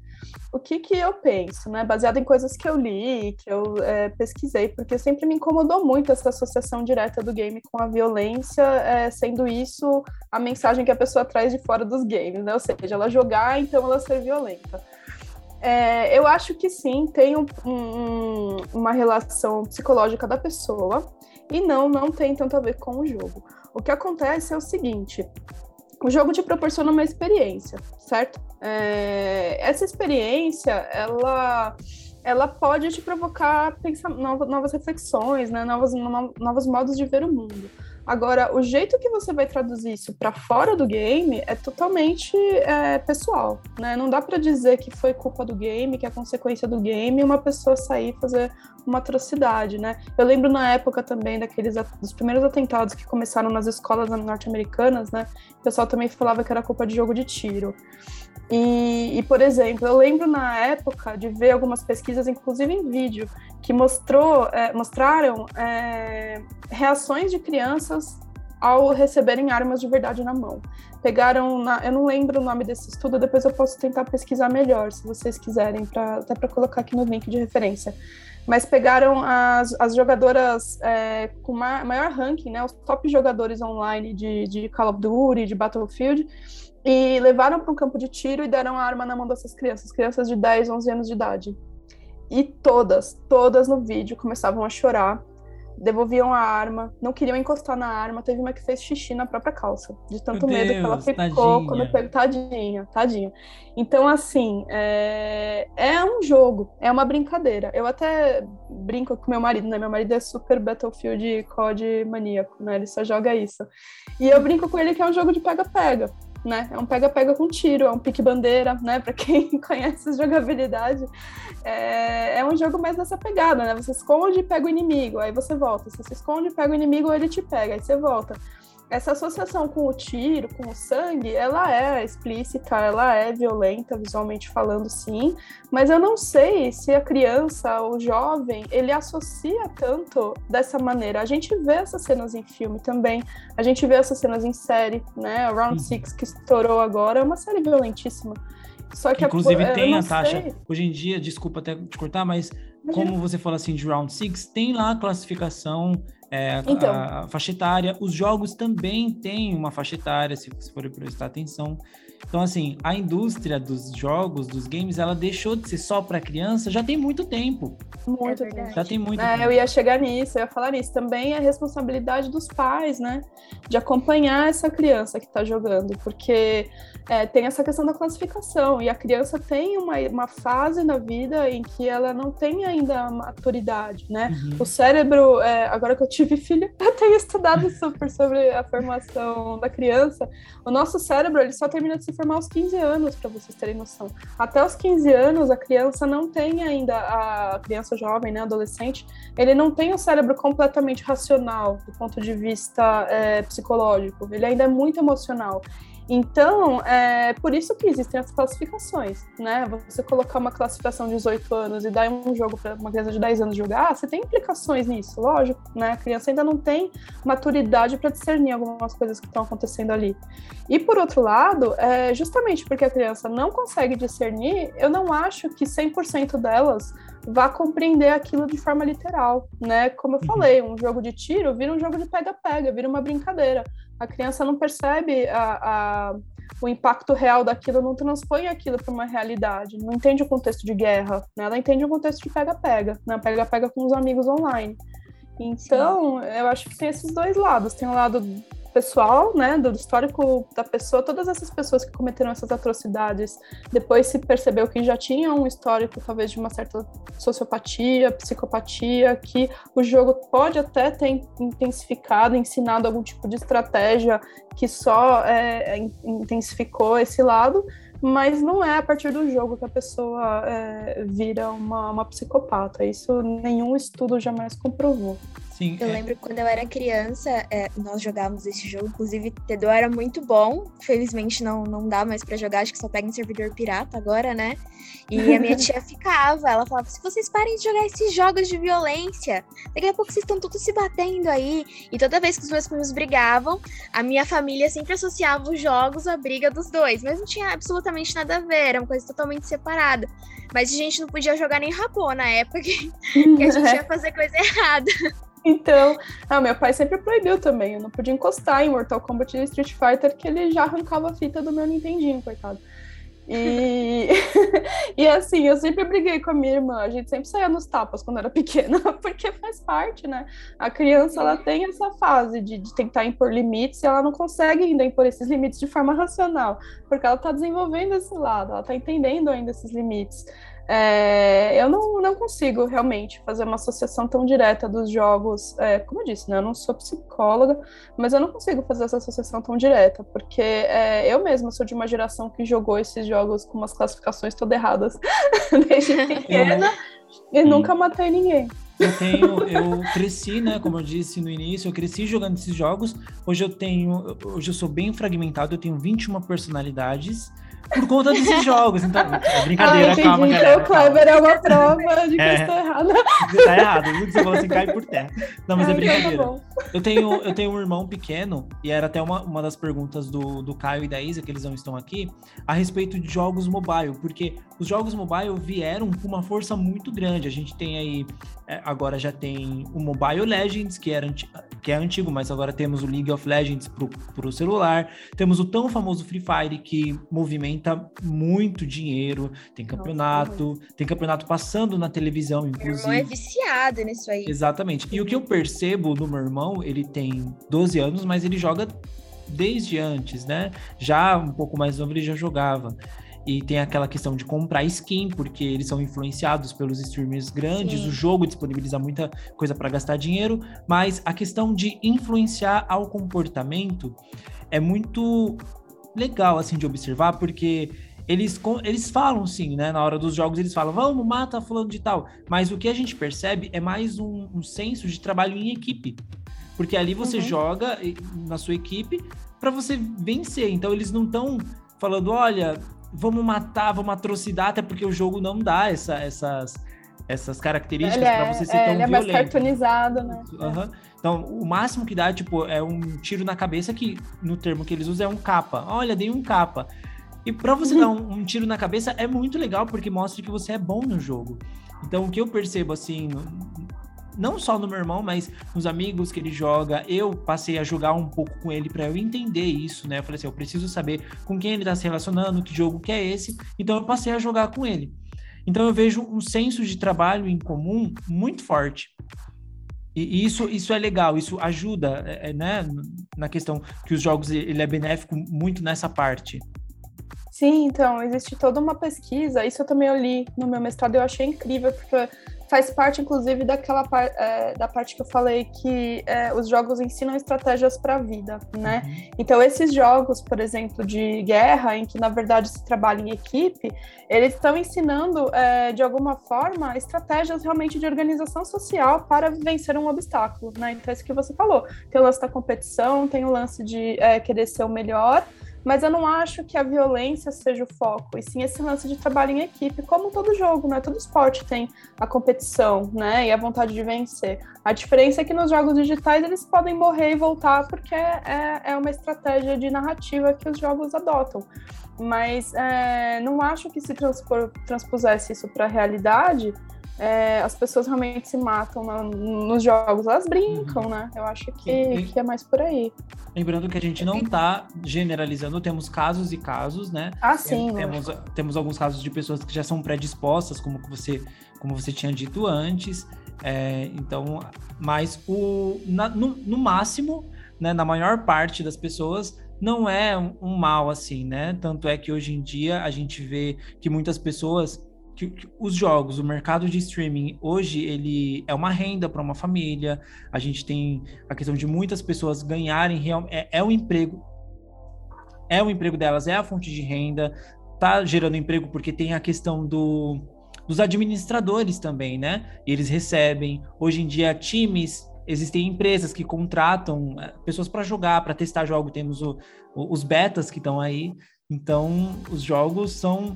o que que eu penso, né? Baseado em coisas que eu li, que eu é, pesquisei, porque sempre me incomodou muito essa associação direta do game com a violência, é, sendo isso a mensagem que a pessoa traz de fora dos games, né? Ou seja, ela jogar, então ela ser violenta. É, eu acho que sim, tem um, um, uma relação psicológica da pessoa, e não, não tem tanto a ver com o jogo. O que acontece é o seguinte: o jogo te proporciona uma experiência, certo? É, essa experiência, ela, ela pode te provocar pensar, novas, novas reflexões, né? novos, no, novos modos de ver o mundo. Agora, o jeito que você vai traduzir isso para fora do game é totalmente é, pessoal, né? Não dá para dizer que foi culpa do game, que é consequência do game, uma pessoa sair fazer uma atrocidade, né? Eu lembro na época também daqueles dos primeiros atentados que começaram nas escolas norte-americanas, né? O pessoal também falava que era culpa de jogo de tiro. E, e, por exemplo, eu lembro na época de ver algumas pesquisas, inclusive em vídeo, que mostrou, é, mostraram é, reações de crianças ao receberem armas de verdade na mão. Pegaram, na, eu não lembro o nome desse estudo, depois eu posso tentar pesquisar melhor, se vocês quiserem, pra, até para colocar aqui no link de referência. mas pegaram as, as jogadoras é, com ma maior ranking, né, os top jogadores online de, de Call of Duty, de Battlefield, e levaram para um campo de tiro e deram a arma na mão dessas crianças, crianças de 10, 11 anos de idade. E todas, todas no vídeo começavam a chorar devolviam a arma, não queriam encostar na arma. Teve uma que fez xixi na própria calça, de tanto Meu medo Deus, que ela ficou tadinha. quando pegou. Tadinha, tadinha. Então, assim, é... é um jogo, é uma brincadeira. Eu até brinco com meu marido, né? Meu marido é super Battlefield COD maníaco, né? Ele só joga isso. E eu brinco com ele que é um jogo de pega-pega. Né? É um pega-pega com tiro, é um pique-bandeira, né? Para quem conhece jogabilidade, é, é um jogo mais nessa pegada, né? Você esconde e pega o inimigo, aí você volta. Você esconde e pega o inimigo, ele te pega, aí você volta. Essa associação com o tiro, com o sangue, ela é explícita, ela é violenta, visualmente falando, sim. Mas eu não sei se a criança, o jovem, ele associa tanto dessa maneira. A gente vê essas cenas em filme também, a gente vê essas cenas em série, né? Round Uhum. Six que estourou agora é uma série violentíssima. Só que Inclusive eu tem não a taxa. sei. Hoje em dia, desculpa até te cortar, mas Imagina. como você fala assim de Round Six, tem lá a classificação, é, a- Então. a, faixa etária. Os jogos também têm uma faixa etária, se você for prestar atenção. Então, assim, a indústria dos jogos, dos games, ela deixou de ser só para criança já tem muito tempo. Muito É verdade. Já tem muito É, tempo. eu ia chegar nisso, eu ia falar nisso. Também é responsabilidade dos pais, né? De acompanhar essa criança que está jogando, porque é, tem essa questão da classificação, e a criança tem uma, uma fase na vida em que ela não tem ainda a maturidade, né? Uhum. O cérebro, é, agora que eu tive filho, eu tenho estudado super sobre a formação da criança. O nosso cérebro, ele só termina de se formar aos 15 anos, para vocês terem noção. Até os 15 anos, a criança não tem ainda, a criança jovem, né, adolescente, ele não tem o cérebro completamente racional, do ponto de vista é, psicológico. Ele ainda é muito emocional. Então, é por isso que existem as classificações, né? Você colocar uma classificação de 18 anos e dar um jogo para uma criança de 10 anos jogar, você tem implicações nisso, lógico, né? A criança ainda não tem maturidade para discernir algumas coisas que estão acontecendo ali. E por outro lado, é, justamente porque a criança não consegue discernir, eu não acho que 100% delas vá compreender aquilo de forma literal, né? Como eu falei, um jogo de tiro vira um jogo de pega-pega, vira uma brincadeira. A criança não percebe a, a- o impacto real daquilo, não transpõe aquilo para uma realidade, não entende o contexto de guerra, né? Ela entende o contexto de pega-pega, né? Pega-pega com os amigos online. Então, eu acho que tem esses dois lados. Tem o lado pessoal, né, do histórico da pessoa, todas essas pessoas que cometeram essas atrocidades, depois se percebeu que já tinham um histórico, talvez, de uma certa sociopatia, psicopatia, que o jogo pode até ter intensificado, ensinado algum tipo de estratégia que só é, in- intensificou esse lado, mas não é a partir do jogo que a pessoa é, vira uma, uma psicopata. Isso nenhum estudo jamais comprovou. Sim, Eu é, lembro quando eu era criança, é, nós jogávamos esse jogo, inclusive Tedô era muito bom. Felizmente não, não dá mais pra jogar, acho que só pega em servidor pirata agora, né? E a minha tia ficava, ela falava: se vocês parem de jogar esses jogos de violência, daqui a pouco vocês estão todos se batendo aí. E toda vez que os meus primos brigavam, a minha família sempre associava os jogos à briga dos dois, mas não tinha absolutamente nada a ver, era uma coisa totalmente separada. Mas a gente não podia jogar nem rapô na época que que a gente ia fazer coisa errada. Então, ah, meu pai sempre proibiu também. Eu não podia encostar em Mortal Kombat e Street Fighter, que ele já arrancava a fita do meu Nintendinho, coitado. E, e assim, eu sempre briguei com a minha irmã. A gente sempre saía nos tapas quando era pequena, porque faz parte, né? A criança, ela tem essa fase de, de tentar impor limites e ela não consegue ainda impor esses limites de forma racional, porque ela está desenvolvendo esse lado, ela está entendendo ainda esses limites. É, eu não, não consigo realmente fazer uma associação tão direta dos jogos. é, como eu disse, né, eu não sou psicóloga, mas eu não consigo fazer essa associação tão direta, porque é, eu mesma sou de uma geração que jogou esses jogos com umas classificações todas erradas desde pequena e nunca matei ninguém. Eu tenho, eu cresci, né? Como eu disse no início, eu cresci jogando esses jogos. Hoje eu tenho, hoje eu sou bem fragmentado, eu tenho 21 personalidades. Por conta desses jogos. Então, é brincadeira, ah, entendi. calma, então, galera. o Kleber é uma prova de que É. eu estou errada. Tá errado. O Lucas falou assim, cai por terra. Não, mas é Ah, então tá brincadeira. bom. Eu tenho, eu tenho um irmão pequeno, e era até uma, uma das perguntas do, do Caio e da Isa, que eles não estão aqui, a respeito de jogos mobile, porque os jogos mobile vieram com uma força muito grande. A gente tem aí, é, agora já tem o Mobile Legends, que, era que é antigo, mas agora temos o League of Legends pro, pro celular, temos o tão famoso Free Fire, que movimenta muito dinheiro, tem campeonato, tem campeonato passando na televisão, Meu inclusive. irmão é viciado nisso aí. Exatamente. E o que eu percebo no meu irmão, ele tem 12 anos, mas ele joga desde antes, né? Já um pouco mais novo ele já jogava. E tem aquela questão de comprar skin, porque eles são influenciados pelos streamers grandes, Sim. o jogo disponibiliza muita coisa para gastar dinheiro, mas a questão de influenciar ao comportamento é muito legal assim de observar, porque eles, eles falam sim, né? Na hora dos jogos eles falam, vamos, mata fulano de tal. Mas o que a gente percebe é mais um, um senso de trabalho em equipe. Porque ali você Uhum. joga na sua equipe para você vencer. Então eles não estão falando, olha, vamos matar, vamos atrocidar, até porque o jogo não dá essa- essas, essas características para é, você ser é, tão ele é mais violento. cartoonizado, né? Aham. Então, o máximo que dá, tipo, é um tiro na cabeça, que no termo que eles usam é um capa. Olha, dei um capa. E pra você dar um, um tiro na cabeça é muito legal, porque mostra que você é bom no jogo. Então, o que eu percebo, assim, não só no meu irmão, mas nos amigos que ele joga, eu passei a jogar um pouco com ele pra eu entender isso, né? Eu falei assim, eu preciso saber com quem ele tá se relacionando, que jogo que é esse. Então, eu passei a jogar com ele. Então, eu vejo um senso de trabalho em comum muito forte. E isso, isso é legal, isso ajuda, é, é, né, na questão que os jogos ele é benéfico muito nessa parte. Sim, então, existe toda uma pesquisa, isso eu também li no meu mestrado, eu achei incrível, porque faz parte, inclusive, daquela par, é, da parte que eu falei que é, os jogos ensinam estratégias para a vida, né? Então, esses jogos, por exemplo, de guerra, em que, na verdade, se trabalha em equipe, eles estão ensinando, é, de alguma forma, estratégias realmente de organização social para vencer um obstáculo, né? Então, é isso que você falou. Tem o lance da competição, tem o lance de é, querer ser o melhor, mas eu não acho que a violência seja o foco, e sim esse lance de trabalho em equipe, como todo jogo, né? Todo esporte tem a competição, né? E a vontade de vencer. A diferença é que nos jogos digitais eles podem morrer e voltar porque é, é uma estratégia de narrativa que os jogos adotam. Mas é, não acho que se transpor, transpusesse isso para a realidade, é, as pessoas realmente se matam na- nos jogos. Elas brincam, né? Eu acho que, E- que é mais por aí. Lembrando que a gente não tá generalizando, temos casos e casos, né? Ah, sim. temos, temos alguns casos de pessoas que já são predispostas, como você, como você tinha dito antes. É, então, mas o, na- no, no máximo, né, na maior parte das pessoas, não é um, um mal assim, né? Tanto é que hoje em dia a gente vê que muitas pessoas que, que os jogos, o mercado de streaming hoje ele é uma renda para uma família. A gente tem a questão de muitas pessoas ganharem real, é, é um emprego, é o emprego delas, é a fonte de renda, tá gerando emprego porque tem a questão do, dos administradores também, né? E eles recebem hoje em dia times. Existem empresas que contratam eh, pessoas para jogar, para testar jogo. Temos o- o- os betas que estão aí. Então, os jogos são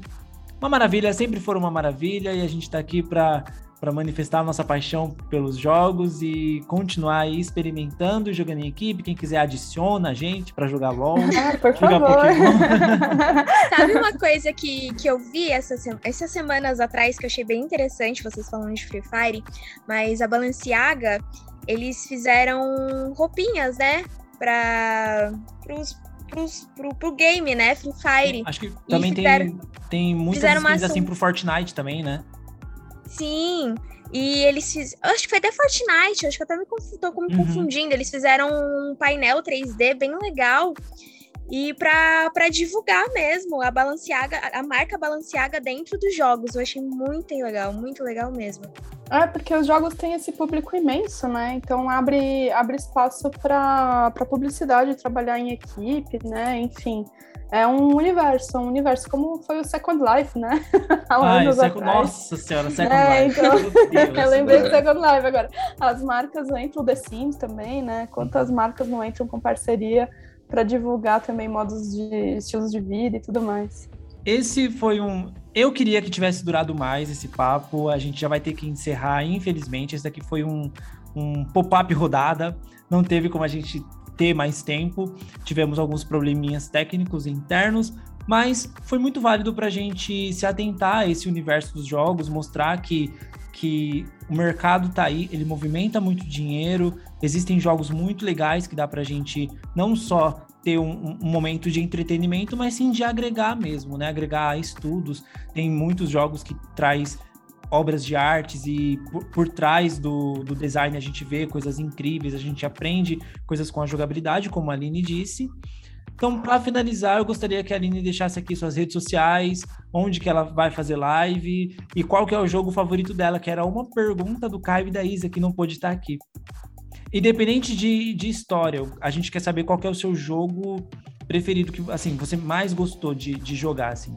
uma maravilha, sempre foram uma maravilha, e a gente está aqui para para manifestar a nossa paixão pelos jogos e continuar aí experimentando, jogando em equipe. Quem quiser adiciona a gente para jogar LOL, Ah, por jogar favor. Pokémon. Sabe uma coisa que, que eu vi essa se- essas semanas atrás que eu achei bem interessante, vocês falando de Free Fire, mas a Balenciaga, eles fizeram roupinhas, né? Pra, pros, pros, pro, pro game, né? Free Fire. Acho que também fizeram- tem, tem muitas skins assim pro Fortnite também, né? Sim. E eles fizeram. Acho que foi até Fortnite, acho que eu até me confu- tô me Uhum. confundindo. Eles fizeram um painel 3D bem legal. E pra, pra divulgar mesmo a Balenciaga, a marca Balenciaga dentro dos jogos. Eu achei muito legal, muito legal mesmo. É, porque os jogos têm esse público imenso, né? Então abre, abre espaço para publicidade, trabalhar em equipe, né? Enfim, é um universo, um universo como foi o Second Life, né? Há Ai, anos Second- atrás. Nossa senhora, Second É, Life. então-. Eu lembrei do Second Life agora. As marcas entram, o The Sims também, né? Quantas marcas não entram com parceria para divulgar também modos de estilos de vida e tudo mais. esse foi um. Eu queria que tivesse durado mais esse papo. A gente já vai ter que encerrar, infelizmente. Esse daqui foi um, um pop-up rodada. Não teve como a gente ter mais tempo. Tivemos alguns probleminhas técnicos internos, mas foi muito válido para a gente se atentar a esse universo dos jogos, mostrar que, que o mercado tá aí, ele movimenta muito dinheiro, existem jogos muito legais que dá para a gente não só ter um, um, momento de entretenimento, mas sim de agregar mesmo, né? Agregar estudos. Tem muitos jogos que traz obras de artes e por, por trás do, do design a gente vê coisas incríveis, a gente aprende coisas com a jogabilidade, como a Aline disse. Então, para finalizar, eu gostaria que a Aline deixasse aqui suas redes sociais, onde que ela vai fazer live e qual que é o jogo favorito dela, que era uma pergunta do Caio e da Isa, que não pôde estar aqui. Independente de, de história, a gente quer saber qual que é o seu jogo preferido, que assim, você mais gostou de, de jogar, assim.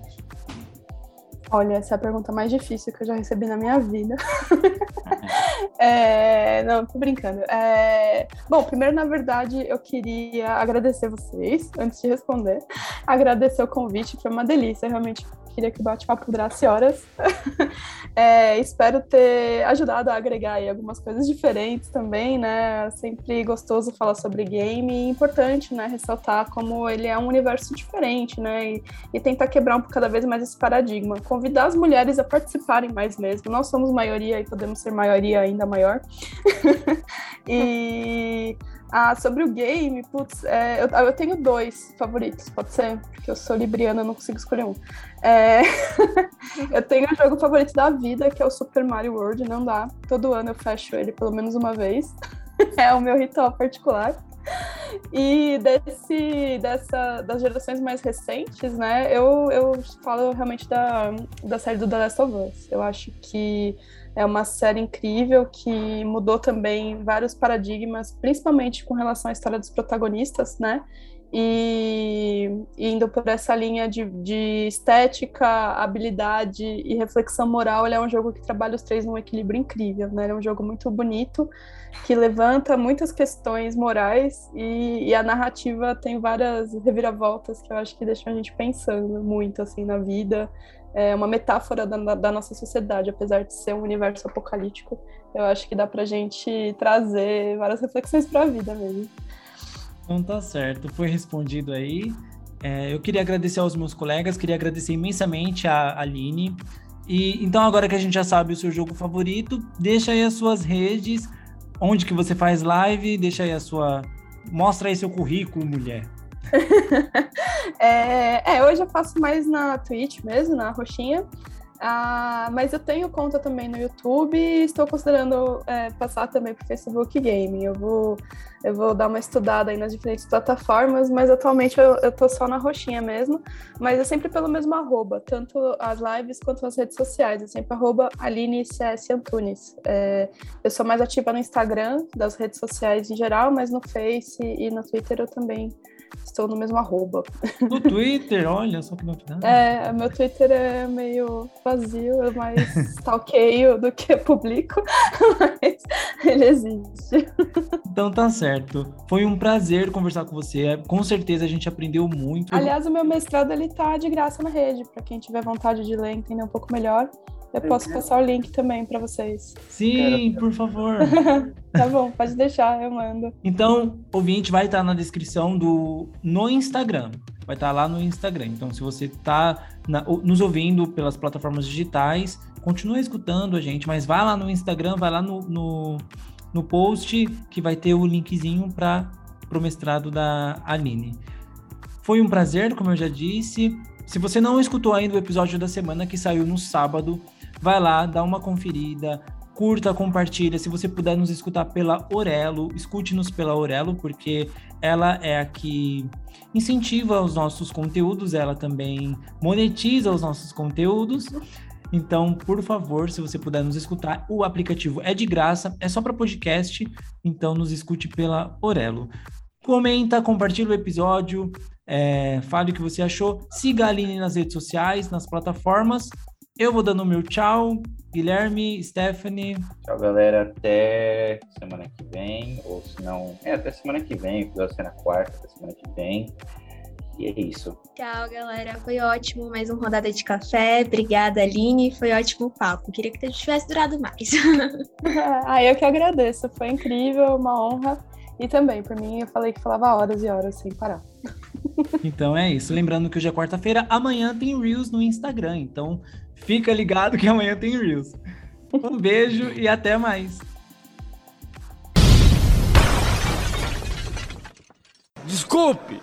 Olha, essa é a pergunta mais difícil que eu já recebi na minha vida. é, não, tô brincando. É, bom, primeiro, na verdade, eu queria agradecer vocês, antes de responder. Agradecer o convite, foi uma delícia, realmente queria que o bate-papo durasse horas. é, espero ter ajudado a agregar aí algumas coisas diferentes também, né? Sempre gostoso falar sobre game e importante, né? Ressaltar como ele é um universo diferente, né? E, e tentar quebrar um, cada vez mais esse paradigma. Convidar as mulheres a participarem mais mesmo. Nós somos maioria e podemos ser maioria ainda maior. e ah, sobre o game, putz, é, eu, eu, tenho dois favoritos, pode ser? Porque eu sou libriana, não consigo escolher um. É, eu tenho o jogo favorito da vida, que é o Super Mario World, não dá. Todo ano eu fecho ele pelo menos uma vez. é o meu ritual particular. E desse, dessa, das gerações mais recentes, né, eu, eu falo realmente da, da série do The Last of Us. Eu acho que é uma série incrível que mudou também vários paradigmas, principalmente com relação à história dos protagonistas, né? E indo por essa linha de, de estética, habilidade e reflexão moral, ele é um jogo que trabalha os três num equilíbrio incrível, né? Ele é um jogo muito bonito, que levanta muitas questões morais e, e, a narrativa tem várias reviravoltas que eu acho que deixam a gente pensando muito, assim, na vida, é uma metáfora da, da, nossa sociedade, apesar de ser um universo apocalíptico. Eu acho que dá pra gente trazer várias reflexões para a vida mesmo. Então tá certo, foi respondido aí. É, eu queria agradecer aos meus colegas, queria agradecer imensamente a Aline. E então agora que a gente já sabe o seu jogo favorito, deixa aí as suas redes, onde que você faz live, deixa aí a sua, mostra aí seu currículo, mulher. é, é, hoje eu faço mais na Twitch mesmo, na roxinha. Ah, mas eu tenho conta também no YouTube e estou considerando é, passar também para o Facebook Gaming. Eu vou, eu vou dar uma estudada aí nas diferentes plataformas, mas atualmente eu, tô só na roxinha mesmo. Mas é sempre pelo mesmo arroba, tanto as lives quanto as redes sociais. É sempre arroba Aline CS Antunes. É, eu sou mais ativa no Instagram, das redes sociais em geral, mas no Face e no Twitter eu também estou no mesmo arroba. No Twitter, olha só que novidade. É, meu Twitter é meio vazio, é mais stalkeio do que publico, mas ele existe. Então tá certo. Foi um prazer conversar com você. Com certeza a gente aprendeu muito. Aliás, o meu mestrado ele tá de graça na rede, para quem tiver vontade de ler, entender um pouco melhor. Eu posso passar o link também para vocês. Sim, por favor. tá bom, pode deixar, eu mando. Então, ouvinte vai estar na descrição do no Instagram. Vai estar lá no Instagram. Então, se você está nos ouvindo pelas plataformas digitais, continue escutando a gente, mas vai lá no Instagram, vai lá no, no, no post que vai ter o linkzinho para o mestrado da Aline. Foi um prazer, como eu já disse. Se você não escutou ainda o episódio da semana que saiu no sábado, vai lá, dá uma conferida, curta, compartilha. Se você puder nos escutar pela Orelo, escute-nos pela Orelo, porque ela é a que incentiva os nossos conteúdos, ela também monetiza os nossos conteúdos. Então, por favor, se você puder nos escutar, o aplicativo é de graça, é só para podcast, então nos escute pela Orelo. Comenta, compartilha o episódio, é, fale o que você achou, siga a Aline nas redes sociais, nas plataformas eu vou dando o meu tchau. Guilherme, Stephanie. Tchau, galera. Até semana que vem. Ou se não. É, até semana que vem. Episódio ser na quarta, até semana que vem. E é isso. Tchau, galera. Foi ótimo. Mais uma rodada de café. Obrigada, Aline. Foi ótimo o papo. Queria que tivesse durado mais. ah, eu que agradeço. Foi incrível, uma honra. E também, por mim, eu falei que falava horas e horas sem parar. Então é isso. Lembrando que hoje é quarta-feira, amanhã tem Reels no Instagram. Então fica ligado que amanhã tem Reels. Um beijo e até mais. Desculpe!